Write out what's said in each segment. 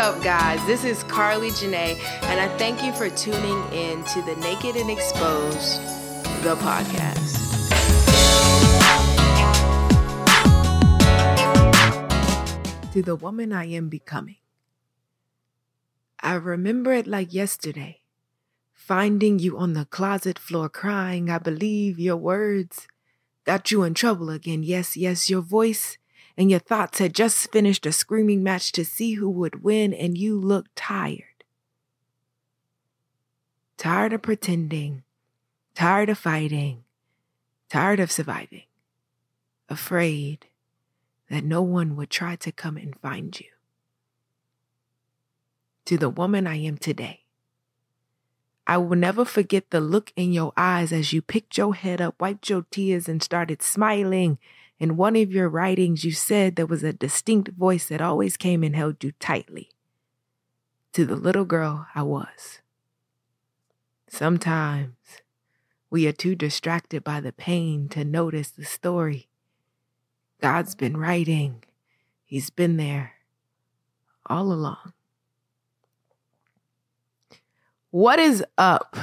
up, guys? This is Carlee Janae, and I thank you for tuning in to the Naked and Exposed, the podcast. To the woman I am becoming. I remember it like yesterday, finding you on the closet floor crying. I believe your words got you in trouble again. Yes, yes, your voice and your thoughts had just finished a screaming match to see who would win, and you looked tired. Tired of pretending, tired of fighting, tired of surviving, afraid that no one would try to come and find you to the woman I am today. I will never forget the look in your eyes as you picked your head up, wiped your tears, and started smiling. In one of your writings, you said there was a distinct voice that always came and held you tightly. To the little girl I was. Sometimes we are too distracted by the pain to notice the story. God's been writing, He's been there all along. What is up,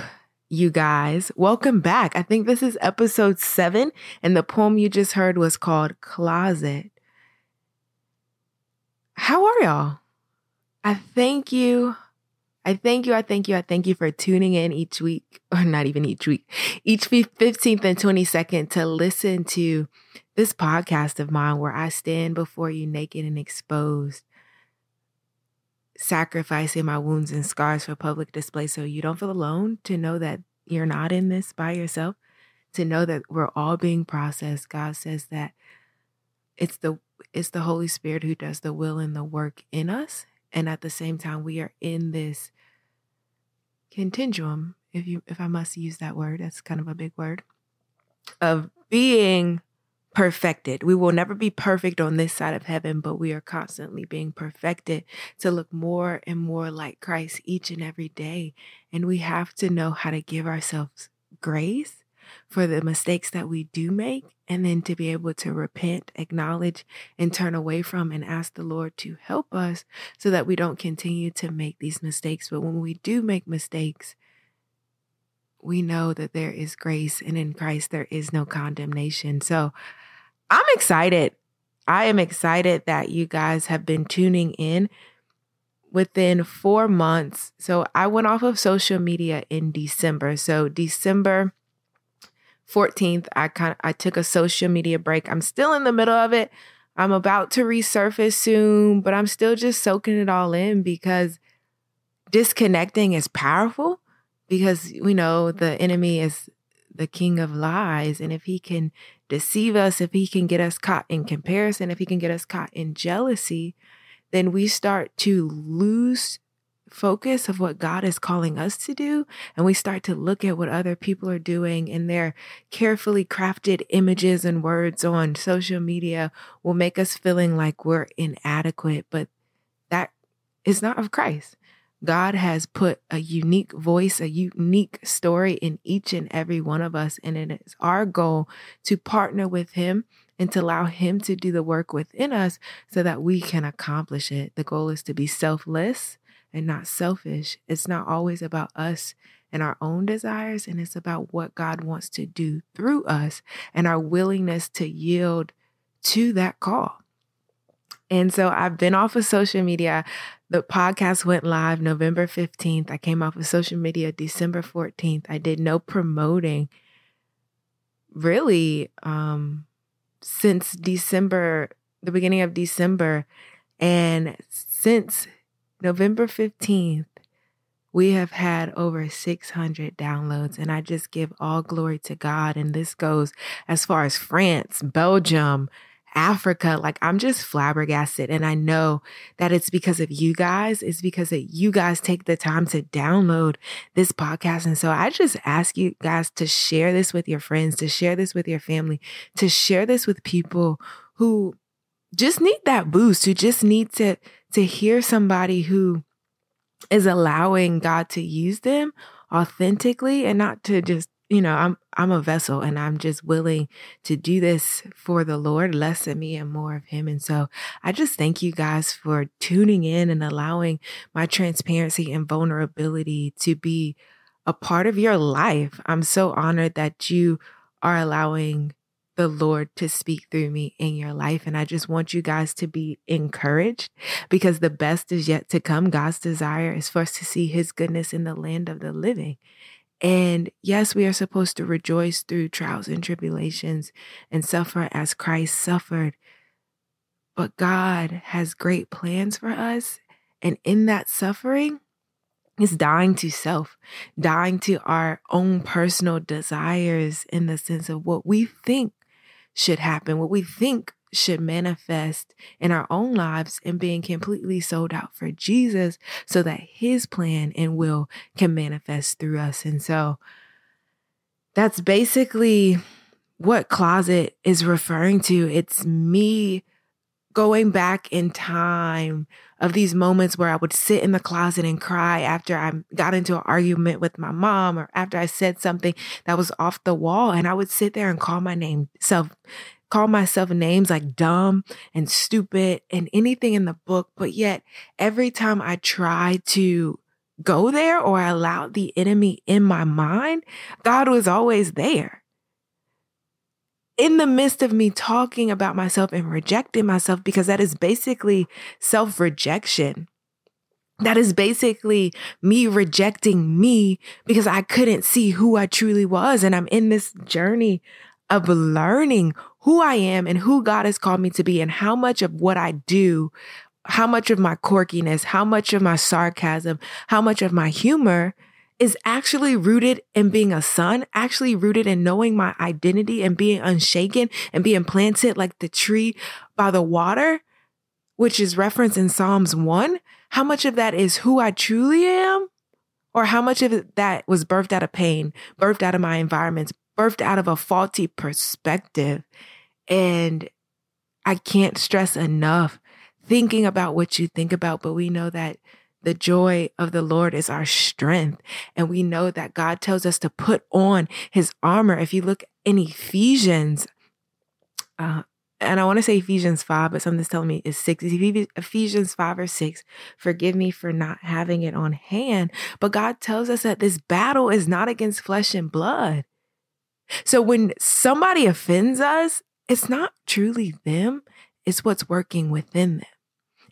you guys? Welcome back. I think this is episode seven, and the poem you just heard was called Closet. How are y'all? I thank you. I thank you. I thank you. I thank you for tuning in each week, or not even each week, each 15th and 22nd to listen to this podcast of mine where I stand before you naked and exposed sacrificing my wounds and scars for public display so you don't feel alone, to know that you're not in this by yourself, to know that we're all being processed. God says that it's the it's the Holy Spirit who does the will and the work in us. And at the same time, we are in this continuum, if you if I must use that word, that's kind of a big word, of being perfected. We will never be perfect on this side of heaven, but we are constantly being perfected to look more and more like Christ each and every day. And we have to know how to give ourselves grace for the mistakes that we do make, and then to be able to repent, acknowledge, and turn away from and ask the Lord to help us so that we don't continue to make these mistakes. But when we do make mistakes, we know that there is grace, and in Christ there is no condemnation. So I'm excited. I am excited that you guys have been tuning in within four months. So I went off of social media in December. So December 14th, I kind of I took a social media break. I'm still in the middle of it. I'm about to resurface soon, but I'm still just soaking it all in because disconnecting is powerful because we know the enemy is the king of lies. And if he can deceive us, if he can get us caught in comparison, if he can get us caught in jealousy, then we start to lose focus of what God is calling us to do. And we start to look at what other people are doing and their carefully crafted images and words on social media will make us feeling like we're inadequate. But that is not of Christ. God has put a unique voice, a unique story in each and every one of us. And it is our goal to partner with Him and to allow Him to do the work within us so that we can accomplish it. The goal is to be selfless and not selfish. It's not always about us and our own desires, and it's about what God wants to do through us and our willingness to yield to that call. And so I've been off of social media. The podcast went live November 15th. I came off of social media December 14th. I did no promoting really um, since December, the beginning of December. And since November 15th, we have had over 600 downloads, and I just give all glory to God. And this goes as far as France, Belgium, Africa. Like I'm just flabbergasted. And I know that it's because of you guys. It's because that you guys take the time to download this podcast. And so I just ask you guys to share this with your friends, to share this with your family, to share this with people who just need that boost, who just need to, to hear somebody who is allowing God to use them authentically and not to just you know, I'm I'm a vessel and I'm just willing to do this for the Lord, less of me and more of him. And so I just thank you guys for tuning in and allowing my transparency and vulnerability to be a part of your life. I'm so honored that you are allowing the Lord to speak through me in your life. And I just want you guys to be encouraged because the best is yet to come. God's desire is for us to see his goodness in the land of the living. And yes, we are supposed to rejoice through trials and tribulations and suffer as Christ suffered. But God has great plans for us. And in that suffering, is dying to self, dying to our own personal desires in the sense of what we think should happen, what we think should manifest in our own lives and being completely sold out for Jesus so that his plan and will can manifest through us. And so that's basically what closet is referring to. It's me going back in time of these moments where I would sit in the closet and cry after I got into an argument with my mom or after I said something that was off the wall. And I would sit there and call my name self, call myself names like dumb and stupid and anything in the book. But yet every time I try to go there or I allowed the enemy in my mind, God was always there in the midst of me talking about myself and rejecting myself, because that is basically self rejection. That is basically me rejecting me because I couldn't see who I truly was. And I'm in this journey of learning who I am and who God has called me to be and how much of what I do, how much of my quirkiness, how much of my sarcasm, how much of my humor is actually rooted in being a son, actually rooted in knowing my identity and being unshaken and being planted like the tree by the water, which is referenced in Psalms 1. How much of that is who I truly am? Or how much of that was birthed out of pain, birthed out of my environments, birthed out of a faulty perspective? And I can't stress enough thinking about what you think about, but we know that the joy of the Lord is our strength. And we know that God tells us to put on his armor. If you look in Ephesians, uh, and I want to say Ephesians 5, but something's telling me it's 6. Ephesians 5 or 6. Forgive me for not having it on hand. But God tells us that this battle is not against flesh and blood. So when somebody offends us, it's not truly them, it's what's working within them.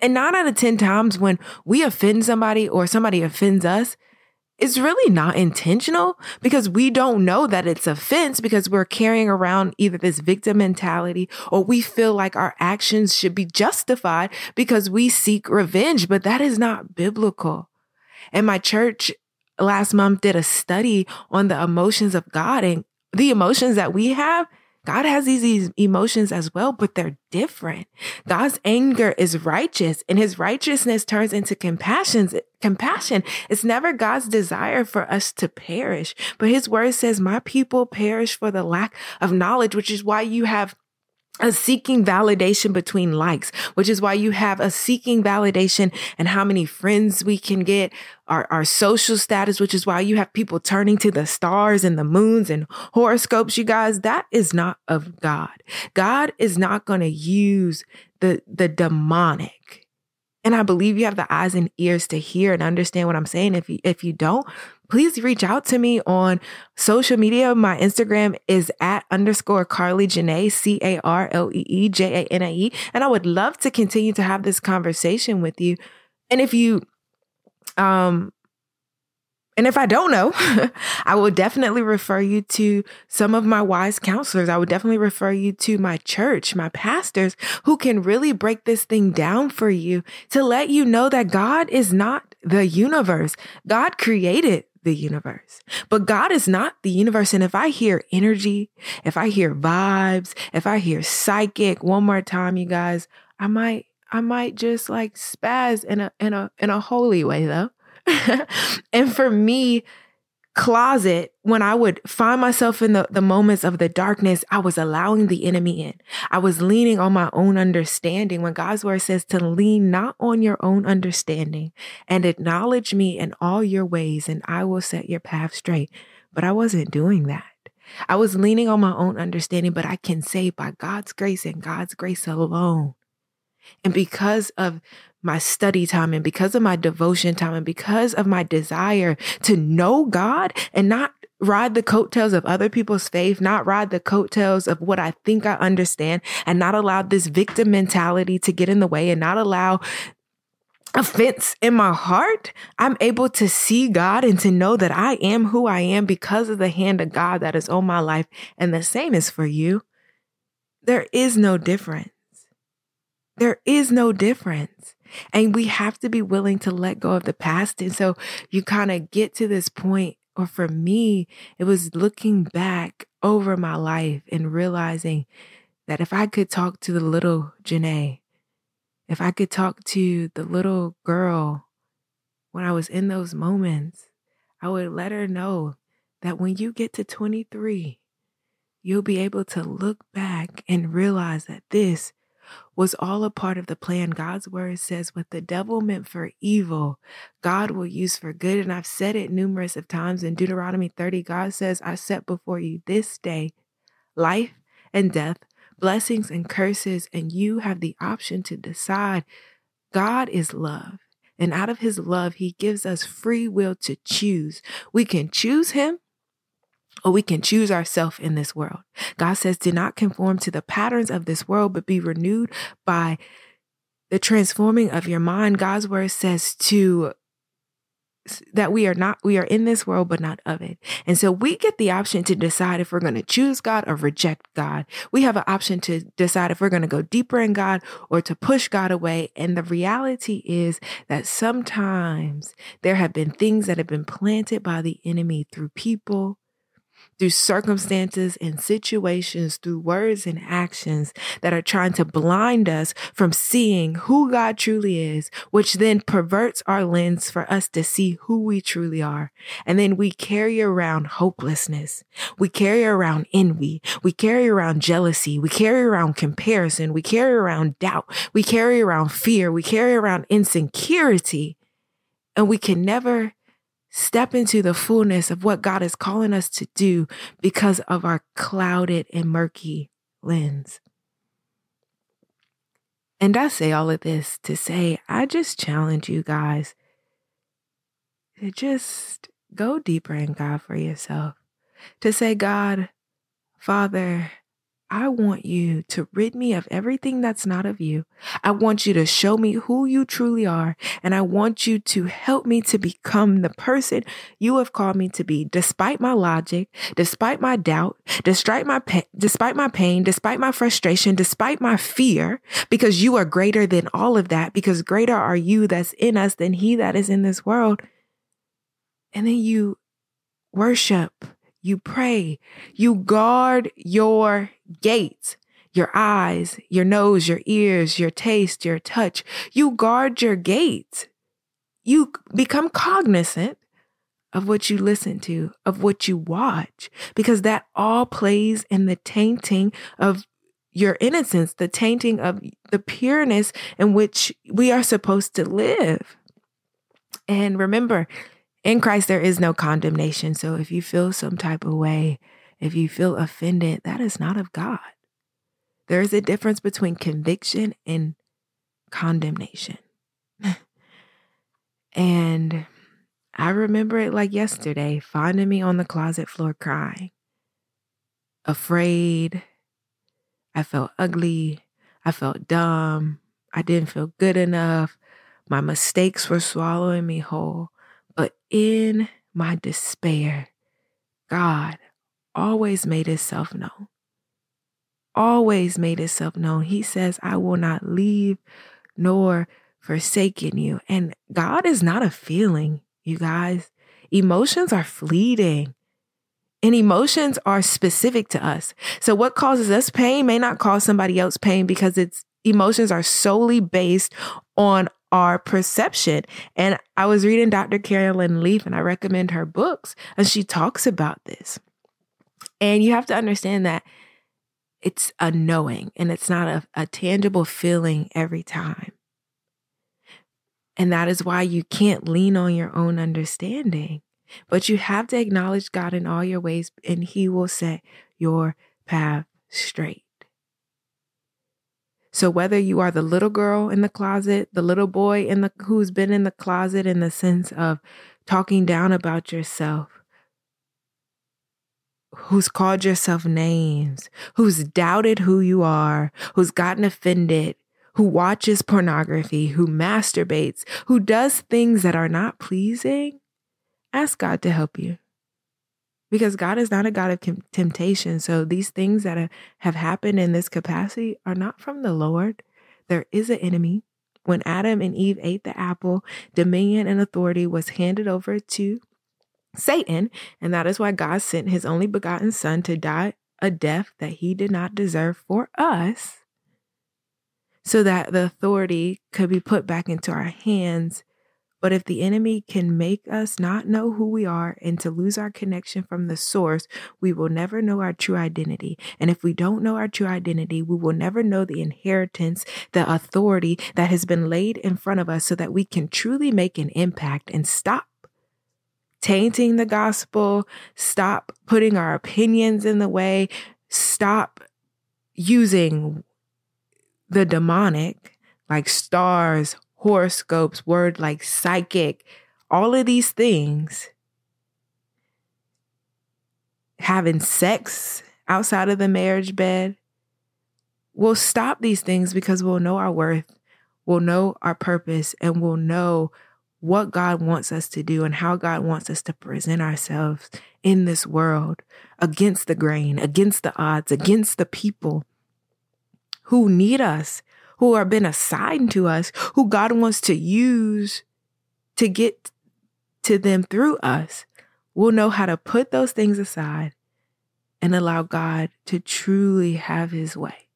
And nine out of 10 times when we offend somebody or somebody offends us, it's really not intentional because we don't know that it's offense because we're carrying around either this victim mentality or we feel like our actions should be justified because we seek revenge, but that is not biblical. And my church last month did a study on the emotions of God and the emotions that we have God has these emotions as well, but they're different. God's anger is righteous and his righteousness turns into compassion. Compassion. It's never God's desire for us to perish, but his word says, my people perish for the lack of knowledge, which is why you have a seeking validation between likes, which is why you have a seeking validation and how many friends we can get, our, our social status, which is why you have people turning to the stars and the moons and horoscopes. You guys, that is not of God. God is not going to use the, the demonic and I believe you have the eyes and ears to hear and understand what I'm saying. If you, if you don't, please reach out to me on social media. My Instagram is at underscore Carlee Janae, C A R L E E J A N A E. And I would love to continue to have this conversation with you. And if you, um, and if I don't know, I will definitely refer you to some of my wise counselors. I would definitely refer you to my church, my pastors who can really break this thing down for you to let you know that God is not the universe. God created the universe, but God is not the universe. And if I hear energy, if I hear vibes, if I hear psychic one more time, you guys, I might, I might just like spaz in a, in a, in a holy way though. and for me, closet, when I would find myself in the, the moments of the darkness, I was allowing the enemy in. I was leaning on my own understanding when God's word says to lean not on your own understanding and acknowledge me in all your ways and I will set your path straight. but I wasn't doing that. I was leaning on my own understanding, but I can say by God's grace and God's grace alone. And because of my study time and because of my devotion time and because of my desire to know God and not ride the coattails of other people's faith, not ride the coattails of what I think I understand, and not allow this victim mentality to get in the way and not allow offense in my heart, I'm able to see God and to know that I am who I am because of the hand of God that is on my life. And the same is for you. There is no difference. There is no difference. And we have to be willing to let go of the past. And so you kind of get to this point, or for me, it was looking back over my life and realizing that if I could talk to the little Janae, if I could talk to the little girl when I was in those moments, I would let her know that when you get to 23, you'll be able to look back and realize that this was all a part of the plan. God's word says, what the devil meant for evil, God will use for good. And I've said it numerous of times in Deuteronomy 30, God says, I set before you this day life and death, blessings and curses, and you have the option to decide. God is love. And out of his love, he gives us free will to choose. We can choose him or we can choose ourselves in this world. God says, do not conform to the patterns of this world, but be renewed by the transforming of your mind. God's word says to that we are not we are in this world but not of it and so we get the option to decide if we're going to choose god or reject god we have an option to decide if we're going to go deeper in god or to push god away and the reality is that sometimes there have been things that have been planted by the enemy through people through circumstances and situations, through words and actions that are trying to blind us from seeing who God truly is, which then perverts our lens for us to see who we truly are. And then we carry around hopelessness. We carry around envy. We carry around jealousy. We carry around comparison. We carry around doubt. We carry around fear. We carry around insecurity. And we can never step into the fullness of what God is calling us to do because of our clouded and murky lens. And I say all of this to say, I just challenge you guys to just go deeper in God for yourself. To say, God, Father, I want you to rid me of everything that's not of you. I want you to show me who you truly are. And I want you to help me to become the person you have called me to be, despite my logic, despite my doubt, despite my, pa- despite my pain, despite my frustration, despite my fear, because you are greater than all of that, because greater are you that's in us than he that is in this world. And then you worship you pray, you guard your gates, your eyes, your nose, your ears, your taste, your touch. You guard your gates. You become cognizant of what you listen to, of what you watch, because that all plays in the tainting of your innocence, the tainting of the pureness in which we are supposed to live. And remember, in Christ, there is no condemnation. So if you feel some type of way, if you feel offended, that is not of God. There is a difference between conviction and condemnation. and I remember it like yesterday, finding me on the closet floor crying, afraid. I felt ugly. I felt dumb. I didn't feel good enough. My mistakes were swallowing me whole. But in my despair, God always made itself known. Always made itself known. He says, I will not leave nor forsaken you. And God is not a feeling, you guys. Emotions are fleeting. And emotions are specific to us. So what causes us pain may not cause somebody else pain because it's emotions are solely based on our perception. And I was reading Dr. Caroline Leaf, and I recommend her books, and she talks about this. And you have to understand that it's a knowing and it's not a, a tangible feeling every time. And that is why you can't lean on your own understanding. But you have to acknowledge God in all your ways, and He will set your path straight. So whether you are the little girl in the closet, the little boy in the who's been in the closet in the sense of talking down about yourself, who's called yourself names, who's doubted who you are, who's gotten offended, who watches pornography, who masturbates, who does things that are not pleasing, ask God to help you because God is not a God of temptation. So these things that have happened in this capacity are not from the Lord. There is an enemy. When Adam and Eve ate the apple, dominion and authority was handed over to Satan. And that is why God sent his only begotten son to die a death that he did not deserve for us, so that the authority could be put back into our hands but if the enemy can make us not know who we are and to lose our connection from the source, we will never know our true identity. And if we don't know our true identity, we will never know the inheritance, the authority that has been laid in front of us so that we can truly make an impact and stop tainting the gospel, stop putting our opinions in the way, stop using the demonic like stars, horoscopes, word like psychic, all of these things, having sex outside of the marriage bed, we'll stop these things because we'll know our worth, we'll know our purpose, and we'll know what God wants us to do and how God wants us to present ourselves in this world against the grain, against the odds, against the people who need us who are been assigned to us, who God wants to use to get to them through us, we'll know how to put those things aside and allow God to truly have his way.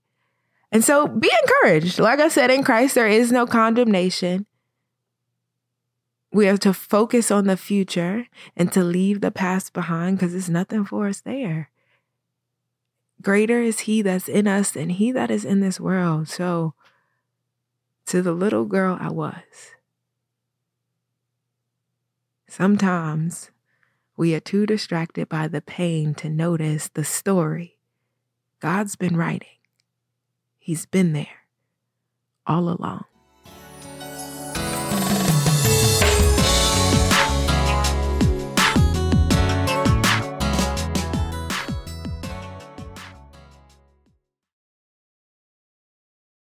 And so be encouraged. Like I said, in Christ, there is no condemnation. We have to focus on the future and to leave the past behind because there's nothing for us there. Greater is he that's in us than he that is in this world. So to the little girl I was. Sometimes we are too distracted by the pain to notice the story God's been writing. He's been there all along.